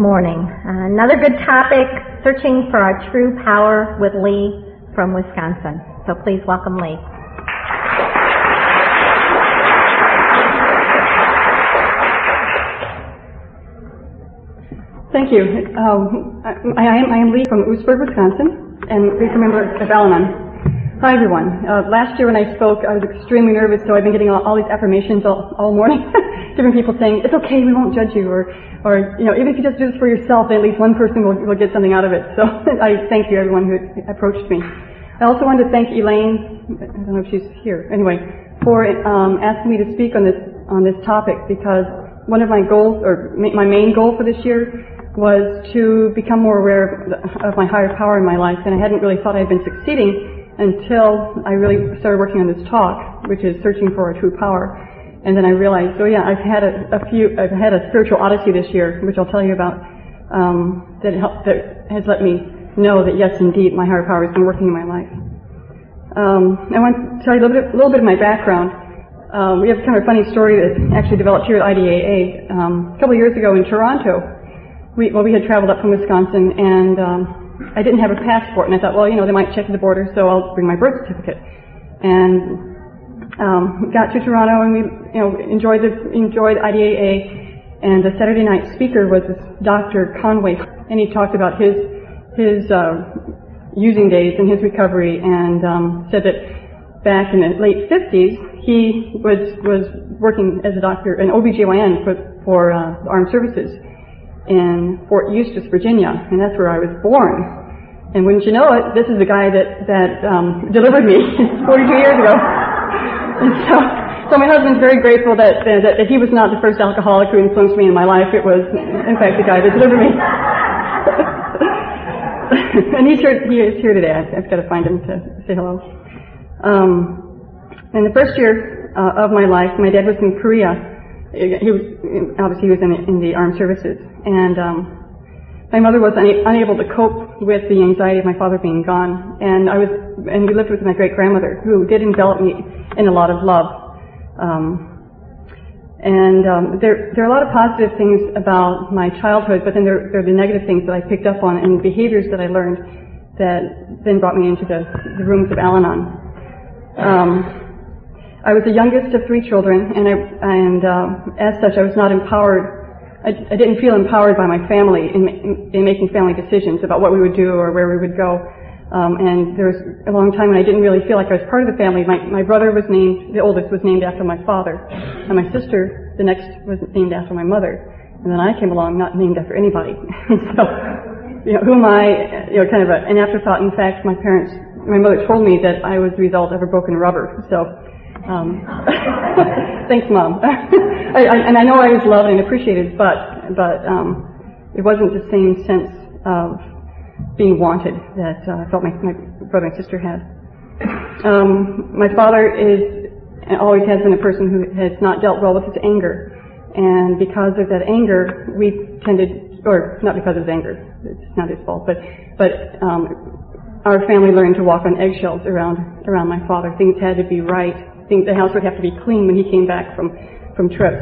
morning. Uh, another good topic, searching for our true power with Lee from Wisconsin. So please welcome Lee. Thank you. Um, I, I, am, I am Lee from Oostburg, Wisconsin, and please remember of Al-Anon. Hi everyone. Uh, last year when I spoke, I was extremely nervous, so I've been getting all, all these affirmations all, all morning. Different people saying, it's okay, we won't judge you, or, or, you know, even if you just do this for yourself, at least one person will, will get something out of it. So I thank you everyone who approached me. I also wanted to thank Elaine, I don't know if she's here, anyway, for um, asking me to speak on this, on this topic because one of my goals, or my main goal for this year was to become more aware of, of my higher power in my life, and I hadn't really thought I had been succeeding until I really started working on this talk, which is searching for our true power. And then I realized, oh yeah, I've had a, a few, I've had a spiritual odyssey this year, which I'll tell you about, um, that, helped, that has let me know that yes, indeed, my higher power has been working in my life. Um, I want to tell you a little bit, a little bit of my background. Um, we have kind of a funny story that actually developed here at IDAA. Um, a couple of years ago in Toronto, we, well, we had traveled up from Wisconsin, and um, I didn't have a passport, and I thought, well, you know, they might check the border, so I'll bring my birth certificate. And um, got to Toronto, and we, you know, enjoyed the enjoyed IDAA. And the Saturday night speaker was Dr. Conway, and he talked about his his uh, using days and his recovery, and um, said that back in the late 50s, he was was working as a doctor, an OBGYN for for uh, armed services in Fort Eustis, Virginia, and that's where I was born. And wouldn't you know it, this is the guy that that um, delivered me 42 years ago. so, so my husband's very grateful that, that that he was not the first alcoholic who influenced me in my life. It was, in fact, the guy that delivered me. and he's here. He is here today. I've, I've got to find him to say hello. Um, in the first year uh, of my life, my dad was in Korea he was obviously he was in, in the armed services, and um, my mother was una- unable to cope with the anxiety of my father being gone, and I was and we lived with my great grandmother who did envelop me in a lot of love. Um, and um, there, there are a lot of positive things about my childhood, but then there, there are the negative things that I picked up on and behaviors that I learned that then brought me into the, the rooms of Al-Anon. Um, I was the youngest of three children, and I, and uh, as such, I was not empowered. I, I didn't feel empowered by my family in, in, in, making family decisions about what we would do or where we would go. Um, and there was a long time when I didn't really feel like I was part of the family. My, my brother was named, the oldest was named after my father, and my sister, the next, was named after my mother. And then I came along not named after anybody. so, you know, who am I? You know, kind of a, an afterthought. In fact, my parents, my mother told me that I was the result of a broken rubber. So um, thanks, Mom. I, I, and I know I was loved and appreciated, but but um, it wasn't the same sense of being wanted that uh, I felt my, my brother and sister had. Um, my father is always has been a person who has not dealt well with his anger, and because of that anger, we tended, or not because of his anger, it's not his fault, but but um, our family learned to walk on eggshells around around my father. Things had to be right think the house would have to be clean when he came back from, from trips,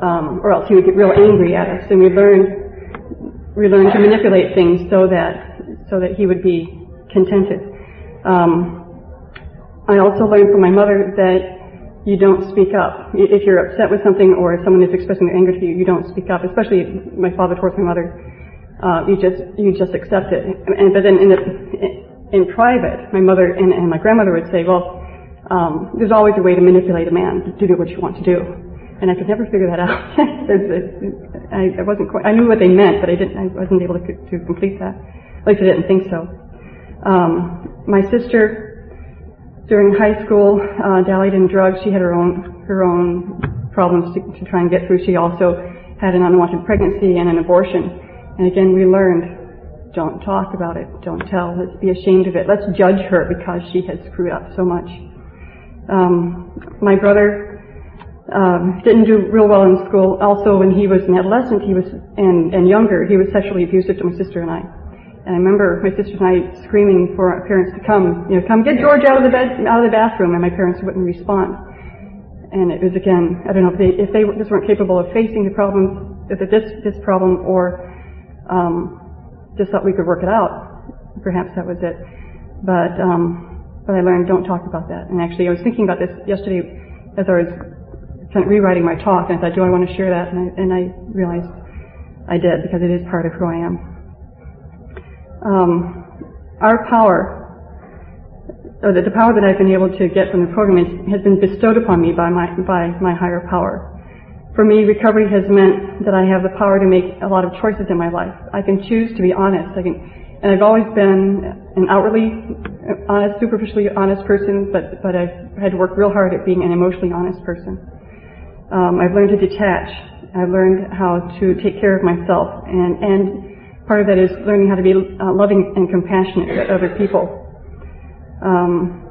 um, or else he would get real angry at us. And we learned, we learned to manipulate things so that, so that he would be contented. Um, I also learned from my mother that you don't speak up. If you're upset with something or if someone is expressing their anger to you, you don't speak up. Especially my father towards my mother, uh, you just you just accept it. And but then in the in private, my mother and, and my grandmother would say, well, um, there's always a way to manipulate a man to do what you want to do. And I could never figure that out. I, I wasn't quite, I knew what they meant, but I didn't, I wasn't able to, to complete that. At least I didn't think so. Um, my sister, during high school, uh, dallied in drugs. She had her own, her own problems to, to try and get through. She also had an unwanted pregnancy and an abortion. And again, we learned, don't talk about it, don't tell, let's be ashamed of it, let's judge her because she has screwed up so much. Um, my brother um, didn't do real well in school. Also, when he was an adolescent, he was and and younger, he was sexually abusive to my sister and I. And I remember my sister and I screaming for our parents to come, you know, come get George out of the bed, out of the bathroom, and my parents wouldn't respond. And it was again, I don't know if they if they just weren't capable of facing the problems, this this problem, or um, just thought we could work it out. Perhaps that was it. But, um, but I learned don't talk about that. And actually, I was thinking about this yesterday as I was kind of rewriting my talk, and I thought, do I want to share that? And I, and I realized I did because it is part of who I am. Um, our power, or the, the power that I've been able to get from the program is, has been bestowed upon me by my by my higher power. For me, recovery has meant that I have the power to make a lot of choices in my life. I can choose to be honest. I can, and I've always been an outwardly honest, superficially honest person, but but I've had to work real hard at being an emotionally honest person. Um, I've learned to detach. I've learned how to take care of myself, and and part of that is learning how to be uh, loving and compassionate to other people. Um,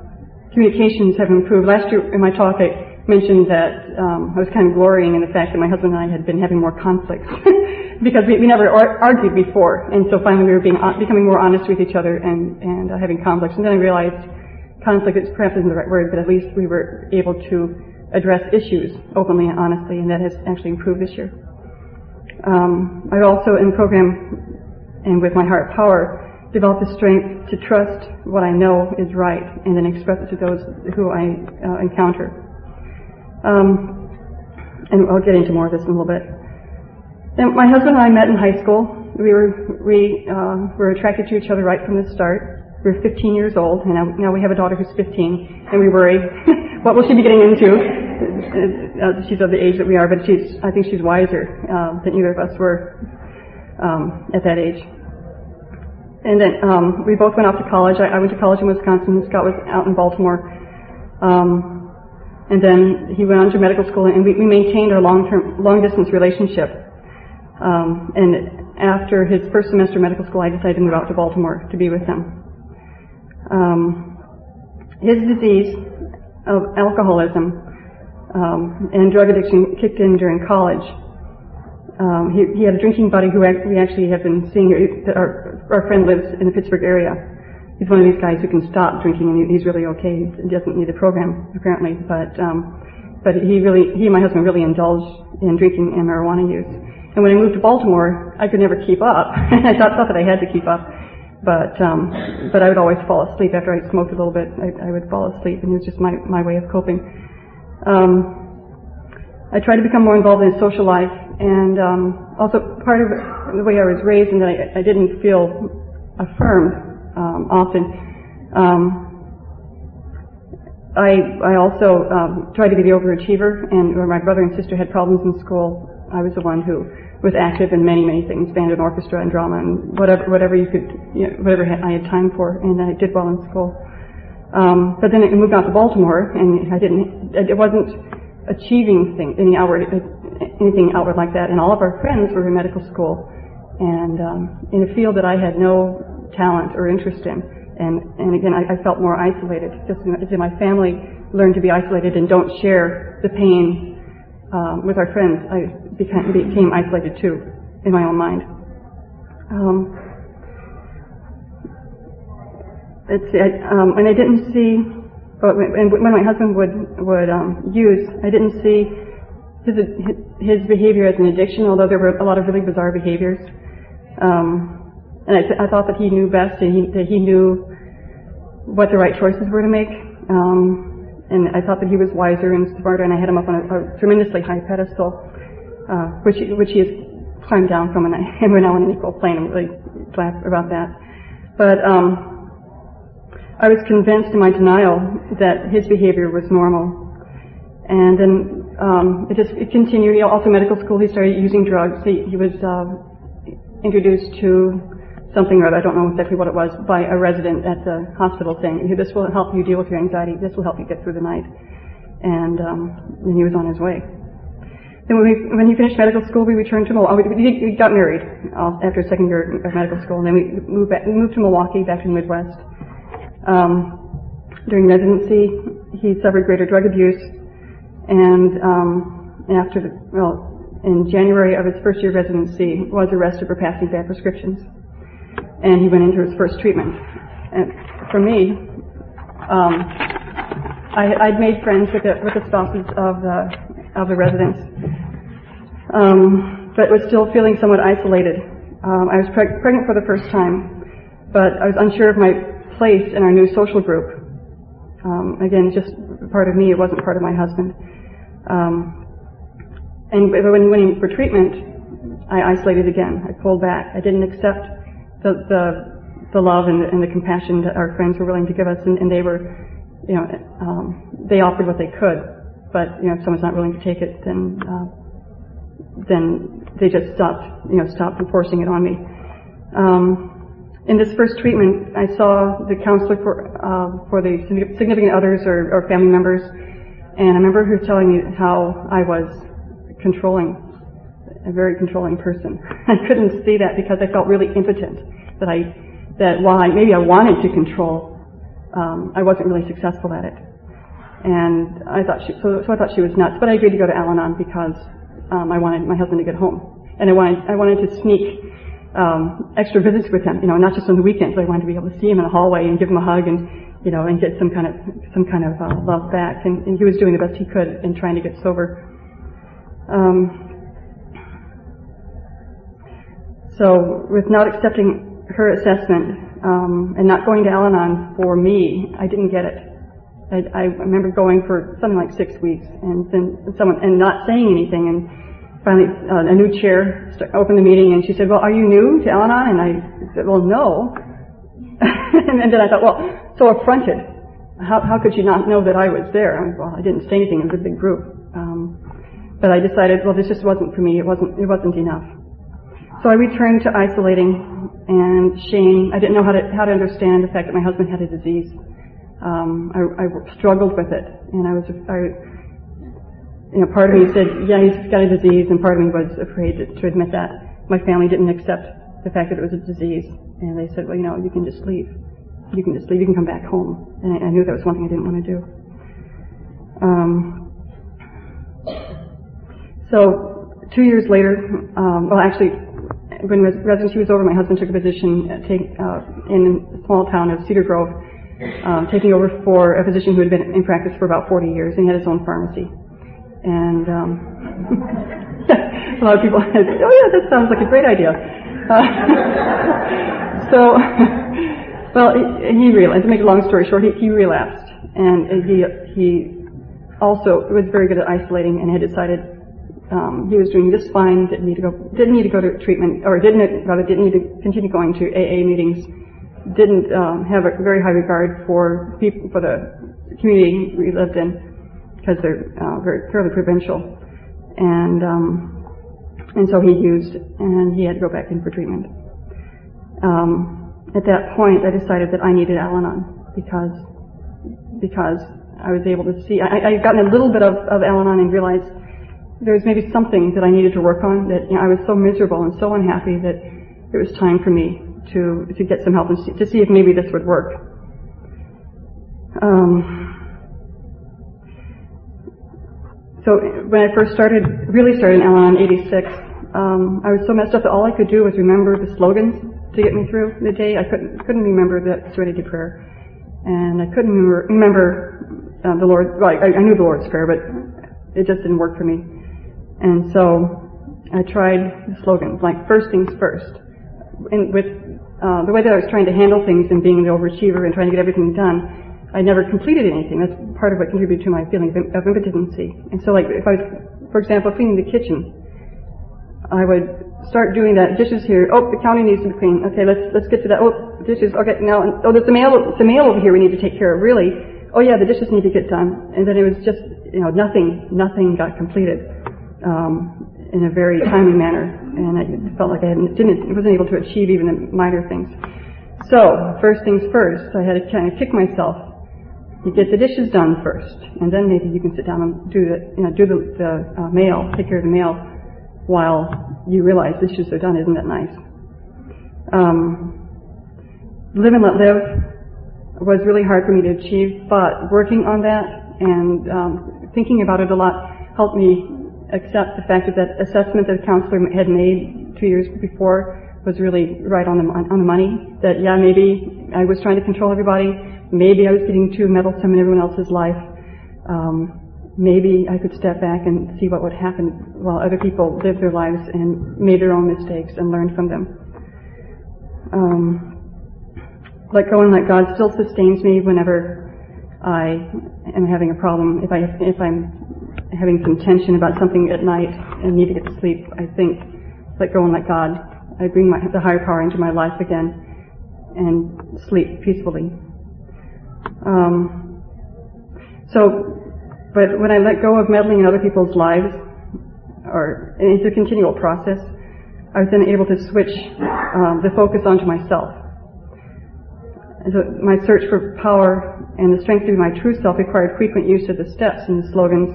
communications have improved. Last year in my talk, I mentioned that um, I was kind of glorying in the fact that my husband and I had been having more conflicts because we, we never ar- argued before, and so finally we were being uh, becoming more honest with each other and and uh, having conflicts. And then I realized conflict is perhaps isn't the right word, but at least we were able to address issues openly and honestly, and that has actually improved this year. Um, I've also, in program and with my heart power, develop the strength to trust what I know is right and then express it to those who I uh, encounter. Um, and I'll get into more of this in a little bit. My husband and I met in high school. We were we uh, were attracted to each other right from the start. We were 15 years old, and now, now we have a daughter who's 15, and we worry what will she be getting into? Uh, she's of the age that we are, but she's, I think she's wiser uh, than either of us were um, at that age. And then um, we both went off to college. I, I went to college in Wisconsin. Scott was out in Baltimore. Um, and then he went on to medical school, and we, we maintained our long-term, long-distance relationship. Um, and after his first semester of medical school, I decided to move out to Baltimore to be with him. Um, his disease of alcoholism um, and drug addiction kicked in during college. Um, he, he, had a drinking buddy who we actually have been seeing. Our, our friend lives in the Pittsburgh area. He's one of these guys who can stop drinking, and he's really okay. He doesn't need a program apparently, but um, but he really, he and my husband really indulged in drinking and marijuana use. And when I moved to Baltimore, I could never keep up. I thought, thought that I had to keep up, but um, but I would always fall asleep after I smoked a little bit. I, I would fall asleep, and it was just my my way of coping. Um, I tried to become more involved in social life, and um, also part of the way I was raised, and I, I didn't feel affirmed um, often. Um, I I also um, tried to be the overachiever, and where my brother and sister had problems in school, I was the one who was active in many, many things, band and orchestra and drama and whatever, whatever you could, you know, whatever I had time for, and I did well in school. Um, but then I moved out to Baltimore, and I didn't, it wasn't achieving thing, any outward, anything outward like that, and all of our friends were in medical school, and um, in a field that I had no talent or interest in. And, and again, I, I felt more isolated, just as my family learned to be isolated and don't share the pain um, with our friends. I became, became isolated too in my own mind. Um, let's see, I, um, and I didn't see, but when, my husband would would um, use, I didn't see his his behavior as an addiction, although there were a lot of really bizarre behaviors. Um, and I, I thought that he knew best, and he, that he knew what the right choices were to make. Um, and I thought that he was wiser and smarter, and I had him up on a, a tremendously high pedestal uh, which which he has climbed down from, and, I, and we're now on an equal plane. I'm really glad about that. But um, I was convinced in my denial that his behavior was normal, and then um, it just it continued. Also, medical school, he started using drugs. He, he was uh, introduced to something or other, I don't know exactly what it was, by a resident at the hospital saying, this will help you deal with your anxiety, this will help you get through the night. And, um, he was on his way. Then when, we, when he finished medical school, we returned to Milwaukee. We, we got married uh, after second year of medical school, and then we moved back, we moved to Milwaukee, back to the Midwest. Um, during residency, he suffered greater drug abuse, and um, after the, well, in January of his first year of residency, was arrested for passing bad prescriptions, and he went into his first treatment. And for me, um, I, I'd made friends with the, with the spouses of the of the residents, um, but was still feeling somewhat isolated. Um, I was preg- pregnant for the first time, but I was unsure of my place in our new social group. Um, again, just part of me. It wasn't part of my husband. Um, and when went for treatment, I isolated again. I pulled back. I didn't accept the the, the love and the, and the compassion that our friends were willing to give us, and, and they were, you know, um, they offered what they could. But you know, if someone's not willing to take it, then uh, then they just stopped, you know, stopped enforcing it on me. Um, in this first treatment, I saw the counselor for uh, for the significant others or, or family members, and I remember her telling me how I was controlling, a very controlling person. I couldn't see that because I felt really impotent. That I that while I, maybe I wanted to control, um, I wasn't really successful at it. And I thought she so, so I thought she was nuts. But I agreed to go to Al-Anon because um, I wanted my husband to get home, and I wanted I wanted to sneak um, extra visits with him. You know, not just on the weekends. I wanted to be able to see him in the hallway and give him a hug and you know and get some kind of some kind of uh, love back. And, and he was doing the best he could in trying to get sober. Um, so with not accepting her assessment um, and not going to Al-Anon for me, I didn't get it. I, I remember going for something like six weeks and then someone and not saying anything and finally uh, a new chair opened the meeting and she said, "Well, are you new to Al-Anon?" And I said, "Well, no." and then I thought, "Well, so affronted. How, how could she not know that I was there?" I, well, I didn't say anything. It was a big group, um, but I decided, well, this just wasn't for me. It wasn't. It wasn't enough. So I returned to isolating and shame. I didn't know how to how to understand the fact that my husband had a disease. Um, I, I struggled with it, and I was, I, you know, part of me said, yeah, he's got a disease, and part of me was afraid to, to admit that. My family didn't accept the fact that it was a disease, and they said, well, you know, you can just leave. You can just leave. You can come back home. And I, I knew that was one thing I didn't want to do. Um, so two years later, um, well, actually, when residency was over, my husband took a position uh, take, uh, in the small town of Cedar Grove um, taking over for a physician who had been in practice for about 40 years and he had his own pharmacy. And um, a lot of people said, "Oh yeah, that sounds like a great idea." Uh, so, well, he, he realized. To make a long story short, he, he relapsed, and he he also was very good at isolating and had decided um, he was doing just fine. Didn't need to go. Didn't need to go to treatment, or didn't rather didn't need to continue going to AA meetings didn't um, have a very high regard for people for the community we lived in because they're uh, very fairly provincial, and um, and so he used and he had to go back in for treatment. Um, at that point, I decided that I needed Al-Anon because because I was able to see I, I had gotten a little bit of, of Al-Anon and realized there was maybe something that I needed to work on. That you know, I was so miserable and so unhappy that it was time for me to to get some help and see, to see if maybe this would work. Um, so when I first started, really started in Al-Anon in '86, um, I was so messed up that all I could do was remember the slogans to get me through the day. I couldn't couldn't remember the Serenity Prayer, and I couldn't remember, remember uh, the Lord. Well, I, I knew the Lord's Prayer, but it just didn't work for me. And so I tried the slogans like first things first. And with uh, the way that I was trying to handle things and being the overachiever and trying to get everything done, I never completed anything. That's part of what contributed to my feeling of, impotency. And so, like, if I was, for example, cleaning the kitchen, I would start doing that. Dishes here. Oh, the counter needs to be cleaned. Okay, let's let's get to that. Oh, dishes. Okay, now oh, there's the mail. The mail over here we need to take care of. Really. Oh yeah, the dishes need to get done. And then it was just you know nothing nothing got completed um, in a very timely manner, and I felt like I didn't wasn't able to achieve even the minor things. So first things first, I had to kind of kick myself. You get the dishes done first, and then maybe you can sit down and do the you know do the, the uh, mail, take care of the mail while you realize the dishes are done. Isn't that nice? Um, live and let live was really hard for me to achieve, but working on that and um, thinking about it a lot helped me accept the fact that that assessment that the counselor had made two years before was really right on the on the money. That yeah, maybe I was trying to control everybody. Maybe I was getting too meddlesome in everyone else's life. Um, maybe I could step back and see what would happen while other people lived their lives and made their own mistakes and learned from them. um, let go and let God still sustains me whenever I am having a problem. If I if I'm having some tension about something at night and need to get to sleep, I think let go and let God. I bring my, the higher power into my life again and sleep peacefully. Um, so, but when I let go of meddling in other people's lives, or it's a continual process, I was then able to switch um, the focus onto myself. And so my search for power and the strength to be my true self required frequent use of the steps and the slogans,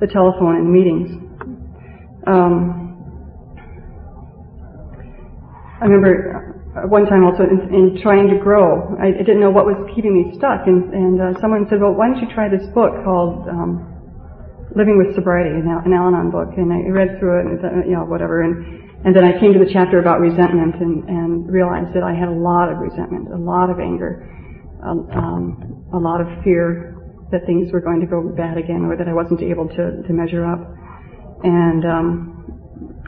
the telephone, and the meetings. Um, I remember one time also in, in trying to grow, I, I, didn't know what was keeping me stuck, and, and uh, someone said, "Well, why don't you try this book called um, Living with Sobriety, an, an Al-Anon book?" And I read through it, and uh, you know, whatever, and and then I came to the chapter about resentment and, and realized that I had a lot of resentment, a lot of anger, um, um, a lot of fear that things were going to go bad again or that I wasn't able to, to measure up. And, um,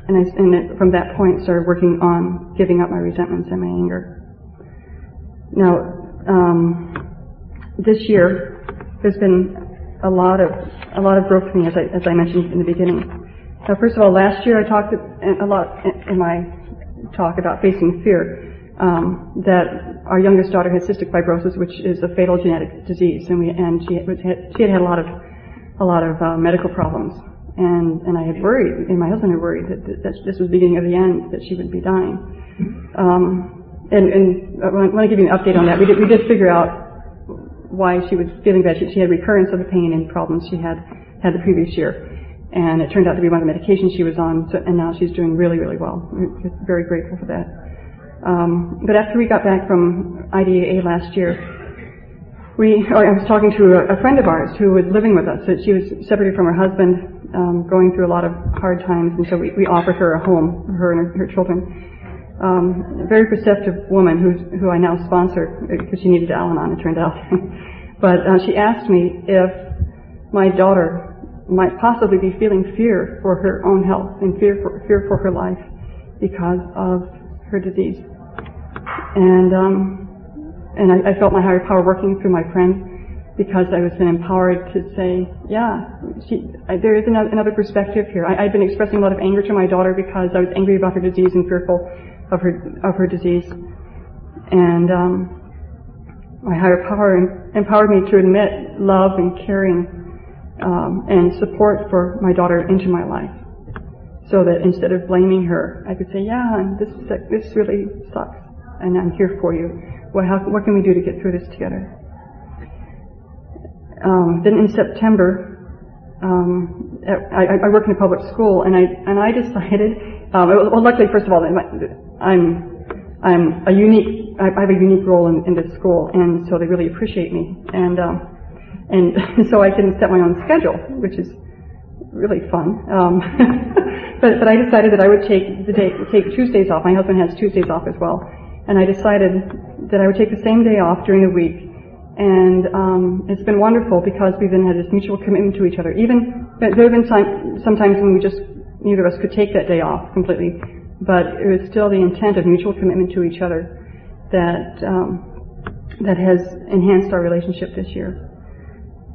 and, I, and from that point started working on giving up my resentments and my anger. Now, um, this year, there's been a lot of, a lot of growth for me as I, as I mentioned in the beginning. Now, first of all, last year I talked a lot in my talk about facing fear. Um, that our youngest daughter had cystic fibrosis, which is a fatal genetic disease, and we and she had, she had had a lot of a lot of uh, medical problems, and and I had worried, and my husband had worried that, that this was the beginning of the end, that she would be dying. Um, and and I want to give you an update on that. We did we did figure out why she was feeling bad. She, she had recurrence of the pain and problems she had had the previous year and it turned out to be one of the medications she was on, so, and now she's doing really, really well. We're very grateful for that. Um, but after we got back from IDAA last year, we, or I was talking to a, a friend of ours who was living with us. She was separated from her husband, um, going through a lot of hard times, and so we, we offered her a home, her and her, her children. Um, a very perceptive woman who's, who I now sponsor because she needed Al-Anon, it turned out. but uh, she asked me if my daughter might possibly be feeling fear for her own health and fear for, fear for her life because of her disease. And, um, and I, I felt my higher power working through my friend because I was then empowered to say, yeah, she, I, there is another, another perspective here. I, I'd been expressing a lot of anger to my daughter because I was angry about her disease and fearful of her, of her disease. And, um, my higher power empowered me to admit love and caring um, and support for my daughter into my life. So that instead of blaming her, I could say, yeah, this, this really sucks, and I'm here for you. What, how, what can we do to get through this together? Um, then in September, um, I, I, work in a public school, and I and I decided. Um, well, luckily, first of all, I'm I'm a unique. I have a unique role in, in this school, and so they really appreciate me. And um, and so I can set my own schedule, which is really fun. Um, but, but I decided that I would take the day, take Tuesdays off. My husband has Tuesdays off as well, and I decided that I would take the same day off during the week. And um, it's been wonderful because we've then had this mutual commitment to each other. Even there have been time, sometimes when we just neither of us could take that day off completely, but it was still the intent of mutual commitment to each other that um, that has enhanced our relationship this year.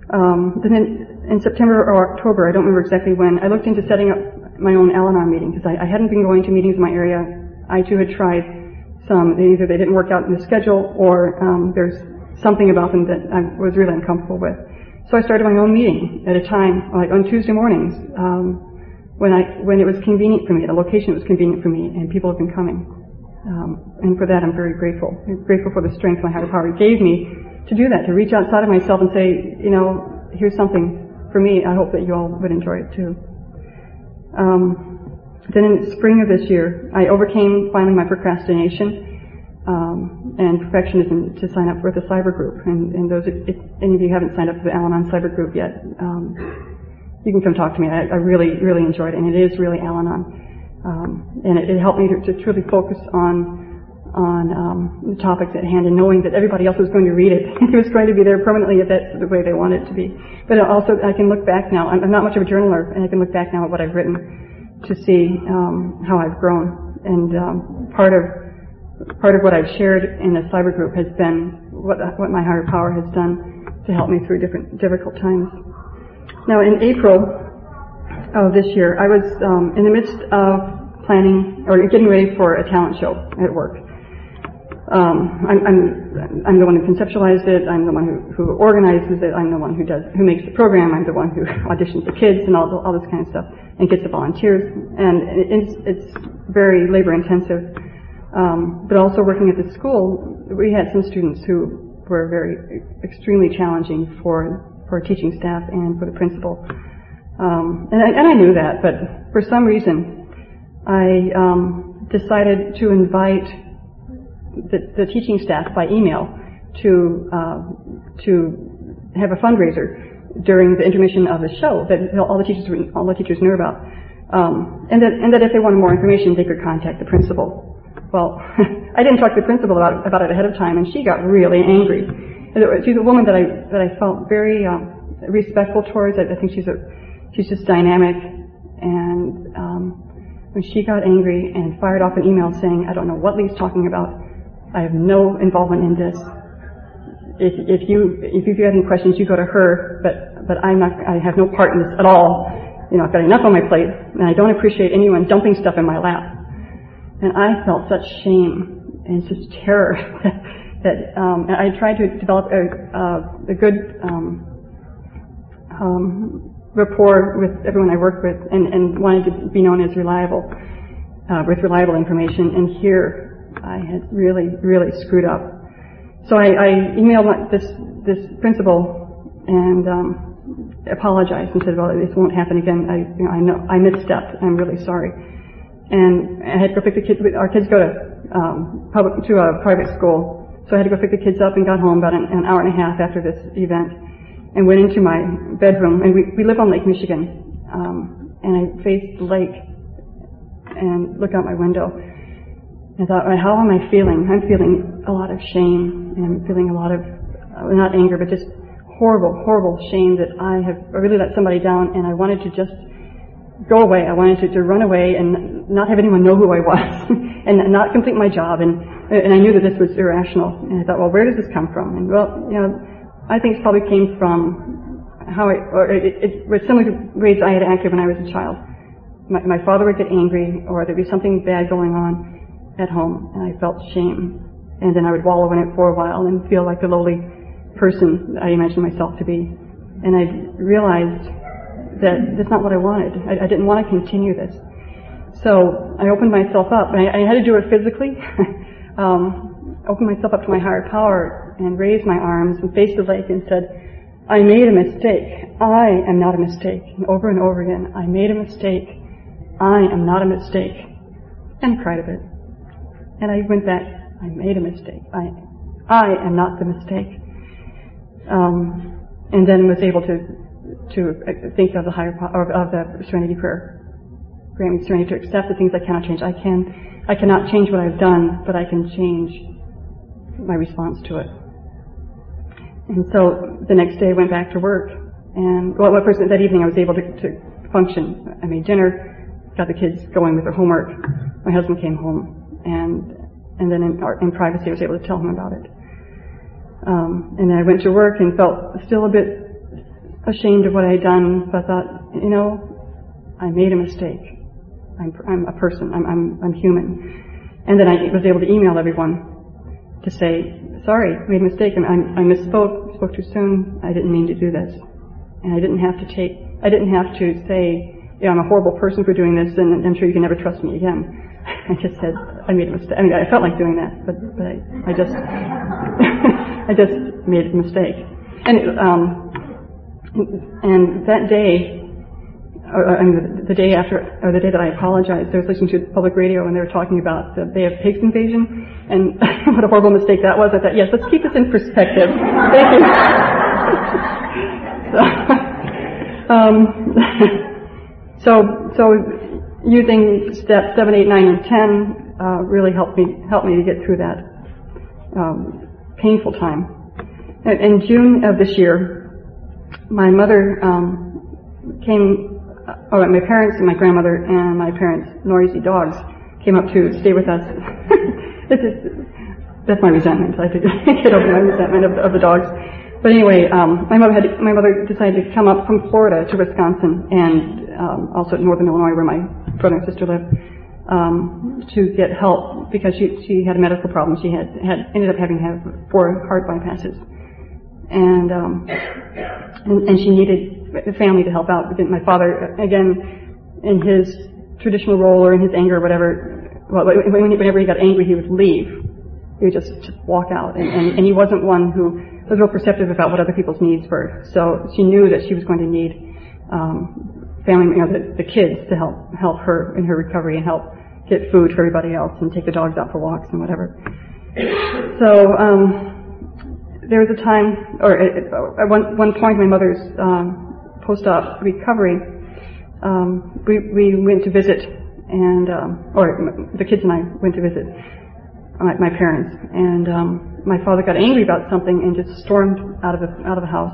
Um, then in, in, September or October, I don't remember exactly when, I looked into setting up my own Al-Anon meeting because I, I, hadn't been going to meetings in my area. I too had tried some. Either they didn't work out in the schedule or um, there's something about them that I was really uncomfortable with. So I started my own meeting at a time, like on Tuesday mornings, um, when I when it was convenient for me, a location was convenient for me, and people have been coming. Um, and for that, I'm very grateful. I'm grateful for the strength my higher power gave me to do that, to reach outside of myself and say, you know, here's something for me. I hope that you all would enjoy it too. Um, then in spring of this year, I overcame finally my procrastination um, and perfectionism to sign up for the cyber group. And, and those, if any of you haven't signed up for the Al-Anon cyber group yet, um, you can come talk to me. I, I, really, really enjoyed it, and it is really Al-Anon. Um, and it, it, helped me to, to truly focus on on um, the topics at hand and knowing that everybody else was going to read it. it was going to be there permanently if that's the way they want it to be. But also, I can look back now. I'm, I'm not much of a journaler, and I can look back now at what I've written to see um, how I've grown. And um, part of part of what I've shared in the cyber group has been what, what my higher power has done to help me through different difficult times. Now, in April of this year, I was um, in the midst of planning or getting ready for a talent show at work. Um, I'm, I'm, I'm the one who conceptualized it. I'm the one who, who organizes it. I'm the one who does who makes the program. I'm the one who auditions the kids and all all this kind of stuff and gets the volunteers. And it's it's very labor intensive. Um, but also working at the school, we had some students who were very extremely challenging for for teaching staff and for the principal. Um, and, I, and I knew that, but for some reason, I um, decided to invite the, the, teaching staff by email to uh, to have a fundraiser during the intermission of the show that all the teachers all the teachers knew about, um, and that and that if they wanted more information, they could contact the principal. Well, I didn't talk to the principal about, about it ahead of time, and she got really angry. She's a woman that I that I felt very um, respectful towards. I, I think she's a she's just dynamic, and um, when she got angry and fired off an email saying, "I don't know what Lee's talking about. I have no involvement in this. If, if you if you've got any questions, you go to her. But but I'm not. I have no part in this at all. You know, I've got enough on my plate, and I don't appreciate anyone dumping stuff in my lap." And I felt such shame and such terror that um, I tried to develop a, uh, a good um, um, rapport with everyone I worked with and, and wanted to be known as reliable, uh, with reliable information. And here I had really, really screwed up. So I, I emailed this, this principal and um, apologized and said, well, this won't happen again. I, you know, I know I misstepped. I'm really sorry and I had to go pick the kids. Our kids go to um, public to a private school, so I had to go pick the kids up and got home about an, an hour and a half after this event, and went into my bedroom. And we we live on Lake Michigan, um, and I faced the lake and looked out my window. I thought, how am I feeling? I'm feeling a lot of shame, and I'm feeling a lot of uh, not anger, but just horrible, horrible shame that I have really let somebody down, and I wanted to just go away. I wanted to, to run away and not have anyone know who I was and not complete my job. And, and I knew that this was irrational. And I thought, well, where does this come from? And well, you know, I think it probably came from how I, or it, it was similar to ways I had acted when I was a child. My, my father would get angry or there'd be something bad going on at home and I felt shame. And then I would wallow in it for a while and feel like the lowly person I imagined myself to be. And I realized that that's not what I wanted. I, I didn't want to continue this. So I opened myself up. I, I had to do it physically. um, opened myself up to my higher power and raised my arms and faced the lake and said, I made a mistake. I am not a mistake. And over and over again, I made a mistake. I am not a mistake. And cried a bit. And I went back, I made a mistake. I, I am not the mistake. Um, and then was able to to think of the higher power, of the serenity prayer. Grant me serenity to accept the things I cannot change. I can, I cannot change what I've done, but I can change my response to it. And so the next day I went back to work, and well, first that evening I was able to, to function. I made dinner, got the kids going with their homework. My husband came home, and and then in, in privacy I was able to tell him about it. Um, and then I went to work and felt still a bit ashamed of what I had done, but I thought, you know, I made a mistake. I'm, I'm a person. I'm, I'm, I'm human. And then I was able to email everyone to say, sorry, made a mistake. I, I misspoke, spoke too soon. I didn't mean to do this. And I didn't have to take, I didn't have to say, I'm a horrible person for doing this and I'm sure you can never trust me again. I just said, I made a mistake. I mean, I felt like doing that, but, but I, I just, I just made a mistake. And, um, and that day, the day after, or the day that I apologized, I was listening to public radio and they were talking about the Bay of Pigs invasion and what a horrible mistake that was. I thought, yes, let's keep this in perspective. Thank you. so, um, so, so using steps seven, eight, nine, and ten uh, really helped me helped me to get through that um, painful time. In June of this year, my mother um, came, oh, my parents and my grandmother and my parents' noisy dogs came up to stay with us. this is, that's my resentment. I have to get over my resentment of, of the dogs. But anyway, um, my mother had my mother decided to come up from Florida to Wisconsin and um, also northern Illinois, where my brother and sister live, um, to get help because she she had a medical problem. She had had ended up having have four heart bypasses, and um, and, and she needed family to help out. My father, again, in his traditional role or in his anger or whatever, whenever he got angry, he would leave. He would just, just walk out, and, and, and he wasn't one who was real perceptive about what other people's needs were. So she knew that she was going to need um, family, you know, the, the kids to help help her in her recovery and help get food for everybody else and take the dogs out for walks and whatever. So um, there was a time, or at one, one point, my mother's um, post-op recovery, um, we we went to visit, and um, or the kids and I went to visit my, my parents, and um, my father got angry about something and just stormed out of the out of the house.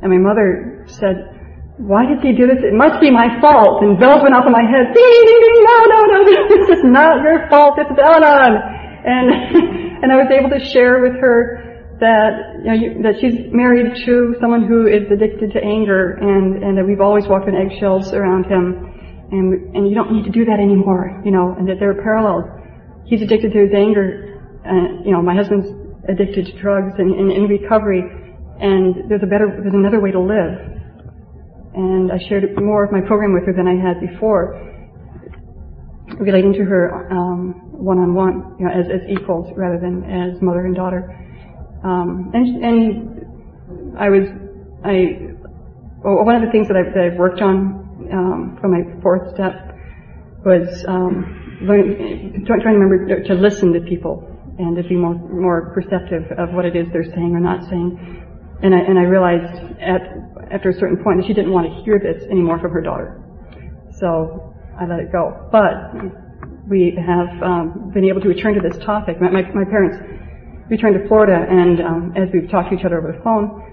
And my mother said, "Why did he do this? It must be my fault." And bells went off in my head. Ding ding ding! No, no, no! This is not your fault. It's Al-Anon. And and I was able to share with her that you know you, that she's married to someone who is addicted to anger, and and that we've always walked on eggshells around him, and and you don't need to do that anymore, you know, and that there are parallels he's addicted to his anger. Uh, you know, my husband's addicted to drugs and, and in recovery, and there's a better, there's another way to live. And I shared more of my program with her than I had before, relating to her um, one-on-one, you know, as, as equals rather than as mother and daughter. Um, and, and I was, I, well, one of the things that I've, that I've worked on um, for my fourth step was um, learn, trying to remember to listen to people and to be more, more perceptive of what it is they're saying or not saying. And I, and I realized at, after a certain point that she didn't want to hear this anymore from her daughter. So I let it go. But we have um, been able to return to this topic. My, my, my parents returned to Florida, and um, as we've talked to each other over the phone,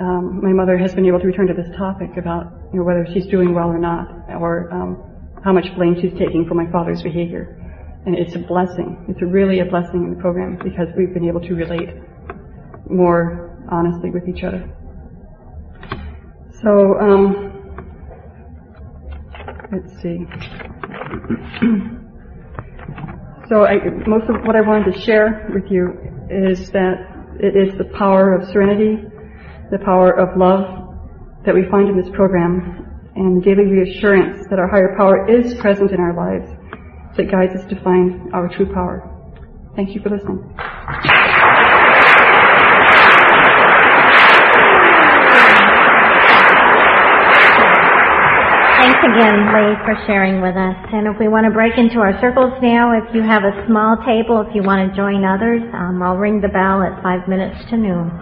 um, my mother has been able to return to this topic about you know, whether she's doing well or not, or um, how much blame she's taking for my father's behavior. And it's a blessing. It's really a blessing in the program because we've been able to relate more honestly with each other. So, um, let's see. so I, most of what I wanted to share with you is that it is the power of serenity, the power of love that we find in this program and daily reassurance that our higher power is present in our lives that guides us to find our true power. Thank you for listening. Thanks again, Lee, for sharing with us. And if we want to break into our circles now, if you have a small table, if you want to join others, um, I'll ring the bell at five minutes to noon.